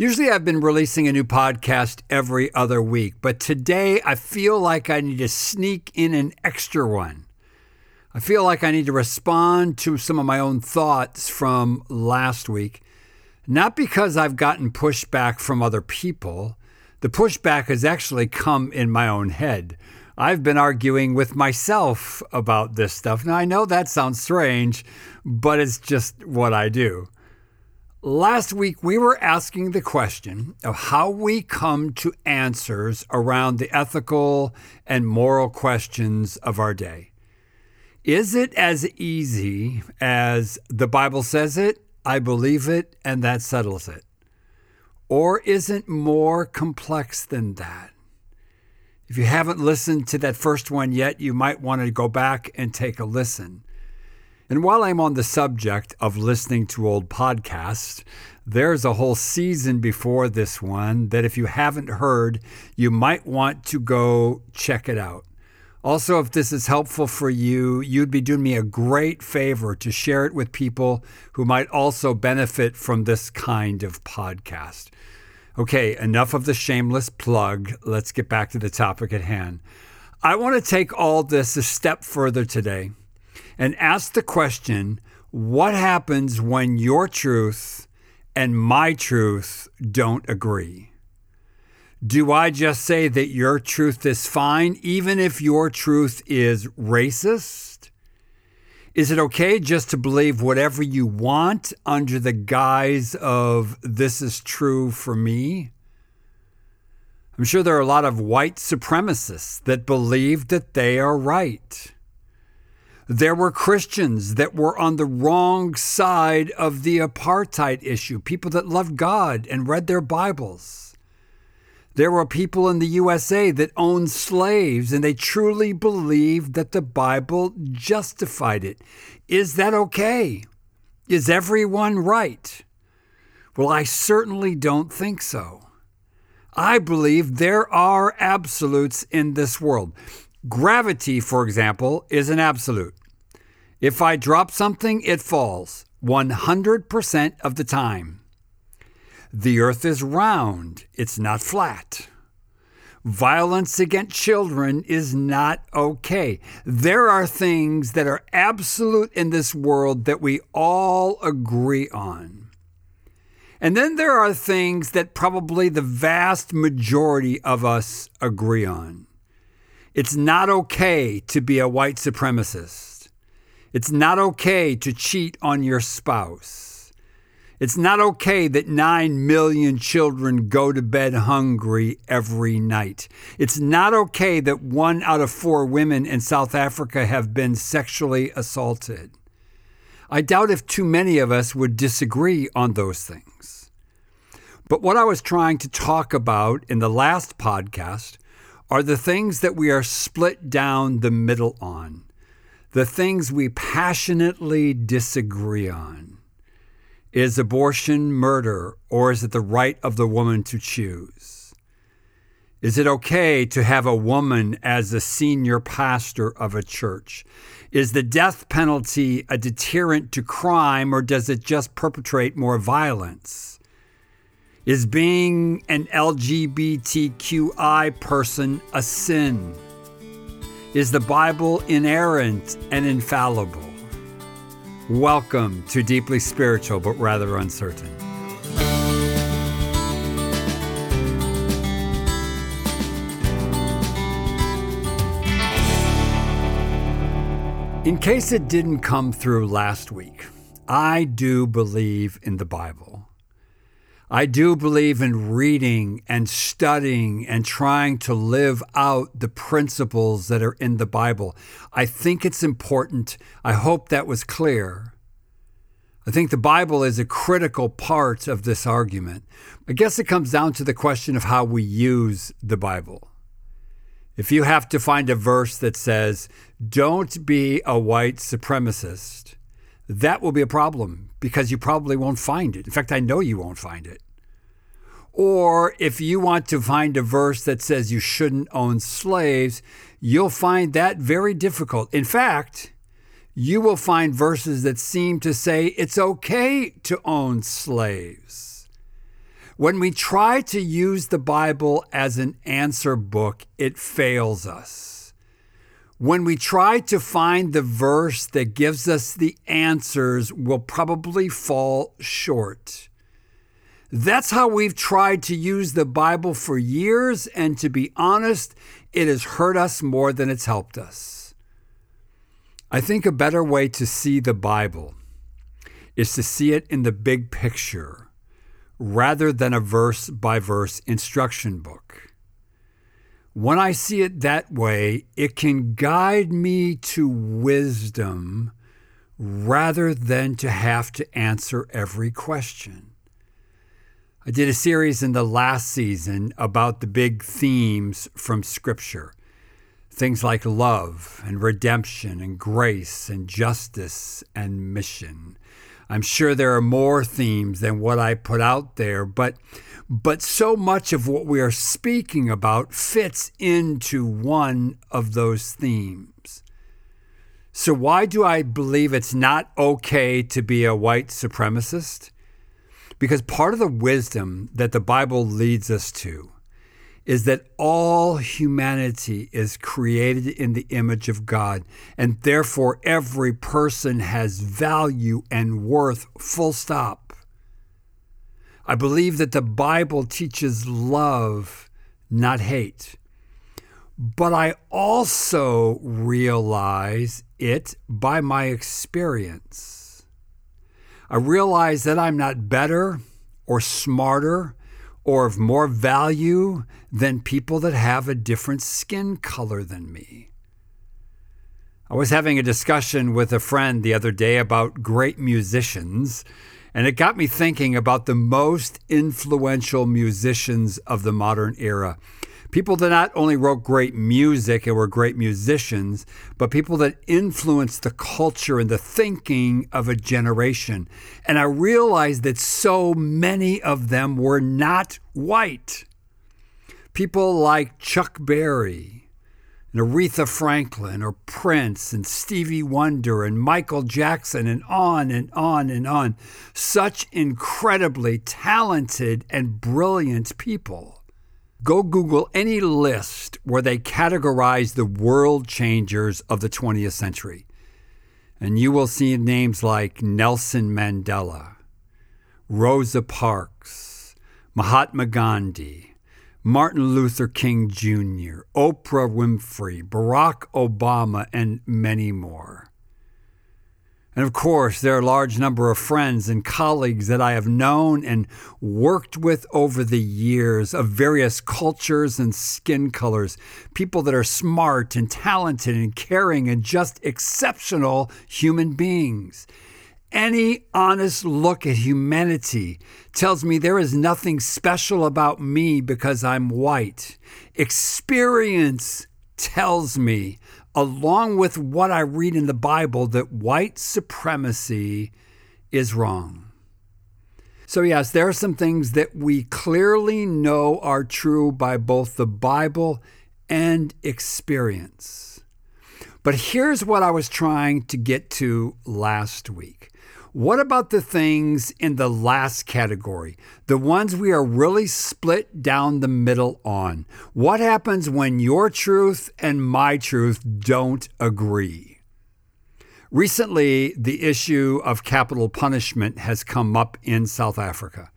Usually, I've been releasing a new podcast every other week, but today I feel like I need to sneak in an extra one. I feel like I need to respond to some of my own thoughts from last week, not because I've gotten pushback from other people. The pushback has actually come in my own head. I've been arguing with myself about this stuff. Now, I know that sounds strange, but it's just what I do. Last week, we were asking the question of how we come to answers around the ethical and moral questions of our day. Is it as easy as the Bible says it, I believe it, and that settles it? Or is it more complex than that? If you haven't listened to that first one yet, you might want to go back and take a listen. And while I'm on the subject of listening to old podcasts, there's a whole season before this one that if you haven't heard, you might want to go check it out. Also, if this is helpful for you, you'd be doing me a great favor to share it with people who might also benefit from this kind of podcast. Okay, enough of the shameless plug. Let's get back to the topic at hand. I want to take all this a step further today and ask the question what happens when your truth and my truth don't agree? Do I just say that your truth is fine, even if your truth is racist? Is it okay just to believe whatever you want under the guise of this is true for me? I'm sure there are a lot of white supremacists that believe that they are right. There were Christians that were on the wrong side of the apartheid issue, people that loved God and read their Bibles. There were people in the USA that owned slaves and they truly believed that the Bible justified it. Is that okay? Is everyone right? Well, I certainly don't think so. I believe there are absolutes in this world. Gravity, for example, is an absolute. If I drop something, it falls 100% of the time. The earth is round, it's not flat. Violence against children is not okay. There are things that are absolute in this world that we all agree on. And then there are things that probably the vast majority of us agree on. It's not okay to be a white supremacist. It's not okay to cheat on your spouse. It's not okay that 9 million children go to bed hungry every night. It's not okay that one out of four women in South Africa have been sexually assaulted. I doubt if too many of us would disagree on those things. But what I was trying to talk about in the last podcast are the things that we are split down the middle on the things we passionately disagree on. Is abortion murder, or is it the right of the woman to choose? Is it okay to have a woman as the senior pastor of a church? Is the death penalty a deterrent to crime, or does it just perpetrate more violence? Is being an LGBTQI person a sin? Is the Bible inerrant and infallible? Welcome to Deeply Spiritual but Rather Uncertain. In case it didn't come through last week, I do believe in the Bible. I do believe in reading and studying and trying to live out the principles that are in the Bible. I think it's important. I hope that was clear. I think the Bible is a critical part of this argument. I guess it comes down to the question of how we use the Bible. If you have to find a verse that says, don't be a white supremacist, that will be a problem because you probably won't find it. In fact, I know you won't find it. Or if you want to find a verse that says you shouldn't own slaves, you'll find that very difficult. In fact, you will find verses that seem to say it's okay to own slaves. When we try to use the Bible as an answer book, it fails us. When we try to find the verse that gives us the answers, we'll probably fall short. That's how we've tried to use the Bible for years, and to be honest, it has hurt us more than it's helped us. I think a better way to see the Bible is to see it in the big picture rather than a verse by verse instruction book. When I see it that way, it can guide me to wisdom rather than to have to answer every question. I did a series in the last season about the big themes from Scripture things like love and redemption and grace and justice and mission. I'm sure there are more themes than what I put out there, but but so much of what we are speaking about fits into one of those themes. So why do I believe it's not okay to be a white supremacist? Because part of the wisdom that the Bible leads us to is that all humanity is created in the image of God, and therefore every person has value and worth, full stop. I believe that the Bible teaches love, not hate. But I also realize it by my experience. I realize that I'm not better or smarter or of more value than people that have a different skin color than me. I was having a discussion with a friend the other day about great musicians, and it got me thinking about the most influential musicians of the modern era people that not only wrote great music and were great musicians, but people that influenced the culture and the thinking of a generation. And I realized that so many of them were not white. People like Chuck Berry and Aretha Franklin or Prince and Stevie Wonder and Michael Jackson and on and on and on. Such incredibly talented and brilliant people. Go Google any list where they categorize the world changers of the 20th century, and you will see names like Nelson Mandela, Rosa Parks, Mahatma Gandhi, Martin Luther King Jr., Oprah Winfrey, Barack Obama, and many more. And of course, there are a large number of friends and colleagues that I have known and worked with over the years of various cultures and skin colors, people that are smart and talented and caring and just exceptional human beings. Any honest look at humanity tells me there is nothing special about me because I'm white. Experience tells me along with what I read in the Bible, that white supremacy is wrong. So, yes, there are some things that we clearly know are true by both the Bible and experience. But here's what I was trying to get to last week. What about the things in the last category, the ones we are really split down the middle on? What happens when your truth and my truth don't agree? Recently, the issue of capital punishment has come up in South Africa.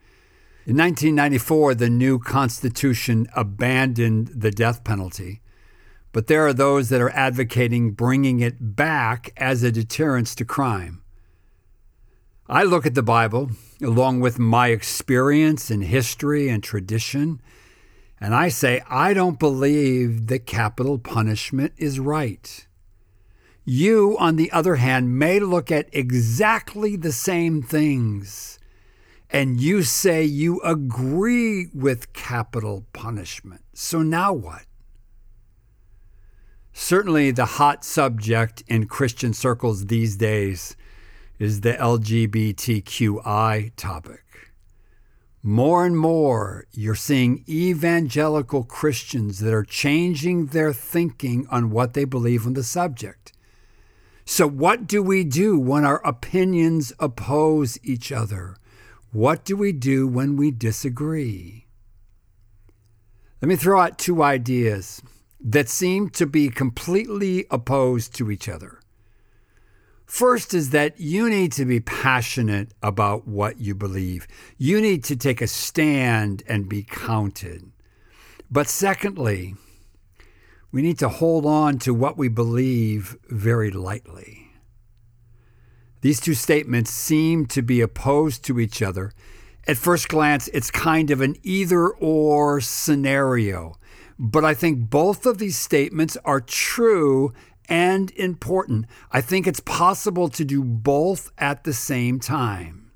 In 1994, the new constitution abandoned the death penalty, but there are those that are advocating bringing it back as a deterrence to crime. I look at the Bible along with my experience and history and tradition, and I say, I don't believe that capital punishment is right. You, on the other hand, may look at exactly the same things, and you say you agree with capital punishment. So now what? Certainly, the hot subject in Christian circles these days is the LGBTQI topic. More and more, you're seeing evangelical Christians that are changing their thinking on what they believe on the subject. So, what do we do when our opinions oppose each other? What do we do when we disagree? Let me throw out two ideas that seem to be completely opposed to each other. First is that you need to be passionate about what you believe. You need to take a stand and be counted. But secondly, we need to hold on to what we believe very lightly. These two statements seem to be opposed to each other. At first glance, it's kind of an either or scenario. But I think both of these statements are true and important. I think it's possible to do both at the same time.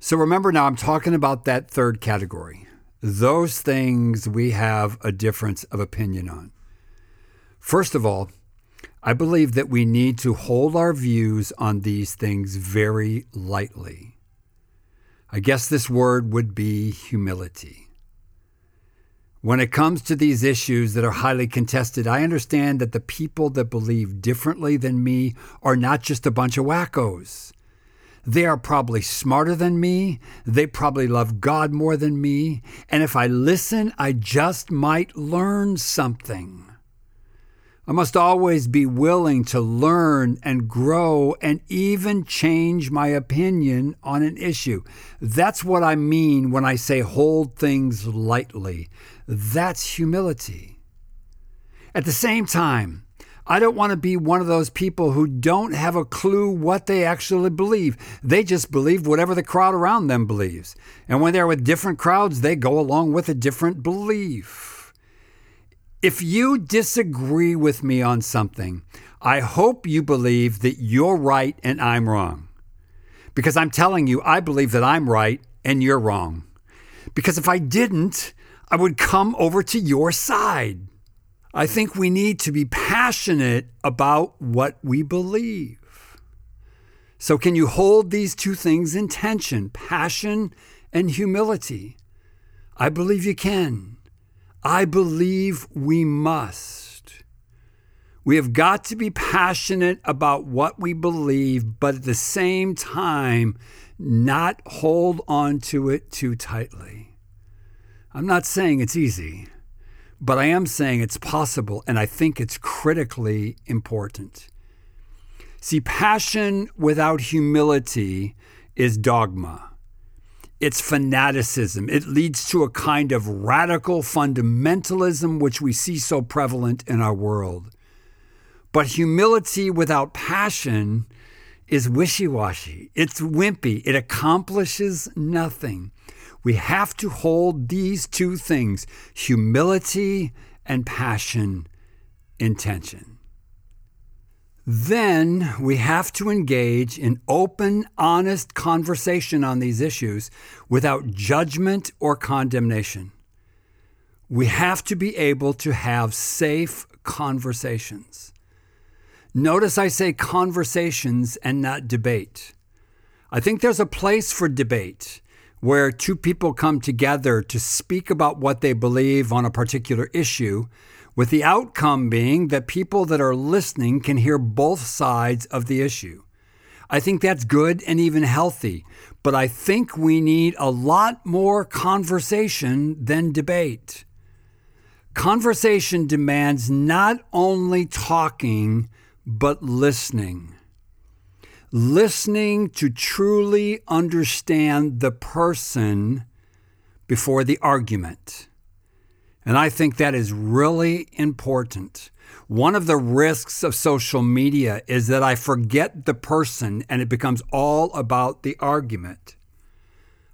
So remember now, I'm talking about that third category those things we have a difference of opinion on. First of all, I believe that we need to hold our views on these things very lightly. I guess this word would be humility. When it comes to these issues that are highly contested, I understand that the people that believe differently than me are not just a bunch of wackos. They are probably smarter than me. They probably love God more than me. And if I listen, I just might learn something. I must always be willing to learn and grow and even change my opinion on an issue. That's what I mean when I say hold things lightly. That's humility. At the same time, I don't want to be one of those people who don't have a clue what they actually believe. They just believe whatever the crowd around them believes. And when they're with different crowds, they go along with a different belief. If you disagree with me on something, I hope you believe that you're right and I'm wrong. Because I'm telling you, I believe that I'm right and you're wrong. Because if I didn't, I would come over to your side. I think we need to be passionate about what we believe. So, can you hold these two things in tension, passion and humility? I believe you can. I believe we must. We have got to be passionate about what we believe, but at the same time, not hold on to it too tightly. I'm not saying it's easy. But I am saying it's possible, and I think it's critically important. See, passion without humility is dogma. It's fanaticism. It leads to a kind of radical fundamentalism, which we see so prevalent in our world. But humility without passion is wishy washy. It's wimpy. It accomplishes nothing. We have to hold these two things humility and passion in tension. Then we have to engage in open, honest conversation on these issues without judgment or condemnation. We have to be able to have safe conversations. Notice I say conversations and not debate. I think there's a place for debate where two people come together to speak about what they believe on a particular issue, with the outcome being that people that are listening can hear both sides of the issue. I think that's good and even healthy, but I think we need a lot more conversation than debate. Conversation demands not only talking, but listening listening to truly understand the person before the argument. And I think that is really important. One of the risks of social media is that I forget the person and it becomes all about the argument.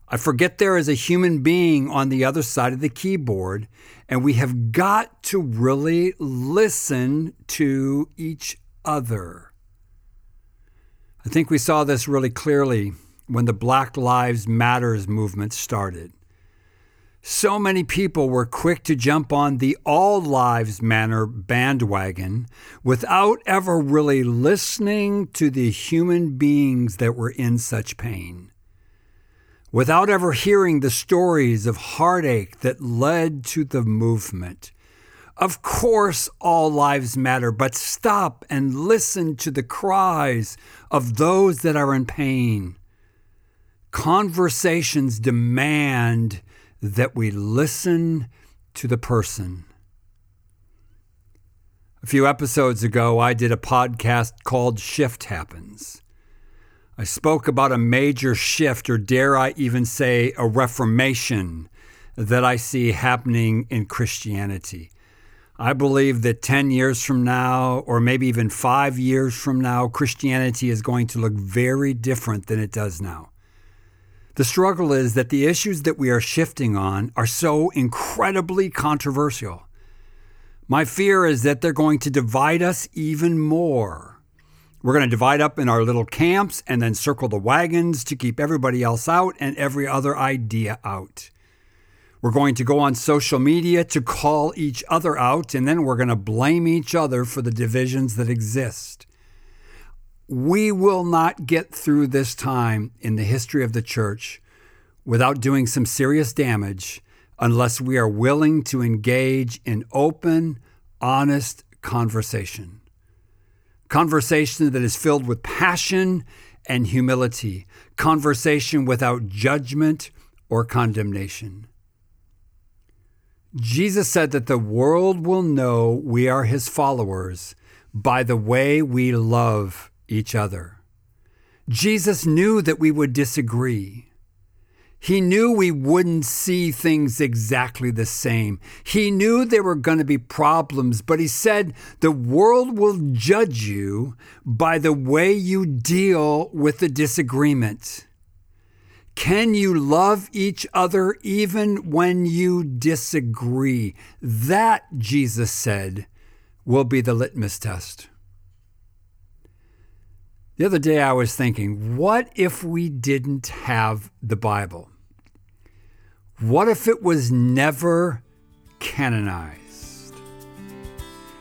I forget there is a human being on the other side of the keyboard, and we have got to really listen to each other. I think we saw this really clearly when the Black Lives Matters movement started. So many people were quick to jump on the All Lives Matter bandwagon without ever really listening to the human beings that were in such pain. Without ever hearing the stories of heartache that led to the movement of course, all lives matter, but stop and listen to the cries of those that are in pain. Conversations demand that we listen to the person. A few episodes ago, I did a podcast called Shift Happens. I spoke about a major shift, or dare I even say a reformation, that I see happening in Christianity. I believe that 10 years from now, or maybe even five years from now, Christianity is going to look very different than it does now. The struggle is that the issues that we are shifting on are so incredibly controversial. My fear is that they're going to divide us even more. We're going to divide up in our little camps and then circle the wagons to keep everybody else out and every other idea out. We're going to go on social media to call each other out, and then we're going to blame each other for the divisions that exist. We will not get through this time in the history of the church without doing some serious damage unless we are willing to engage in open, honest conversation. Conversation that is filled with passion and humility, conversation without judgment or condemnation. Jesus said that the world will know we are his followers by the way we love each other. Jesus knew that we would disagree. He knew we wouldn't see things exactly the same. He knew there were going to be problems, but he said the world will judge you by the way you deal with the disagreement. Can you love each other even when you disagree? That, Jesus said, will be the litmus test. The other day I was thinking, what if we didn't have the Bible? What if it was never canonized?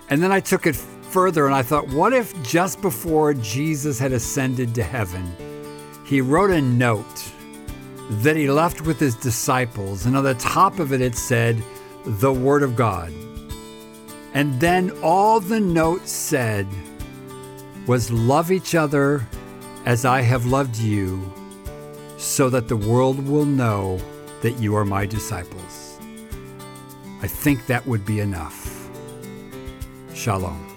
And then I took it further and I thought, what if just before Jesus had ascended to heaven, he wrote a note that he left with his disciples, and on the top of it it said, The Word of God. And then all the note said was, Love each other as I have loved you, so that the world will know that you are my disciples. I think that would be enough. Shalom.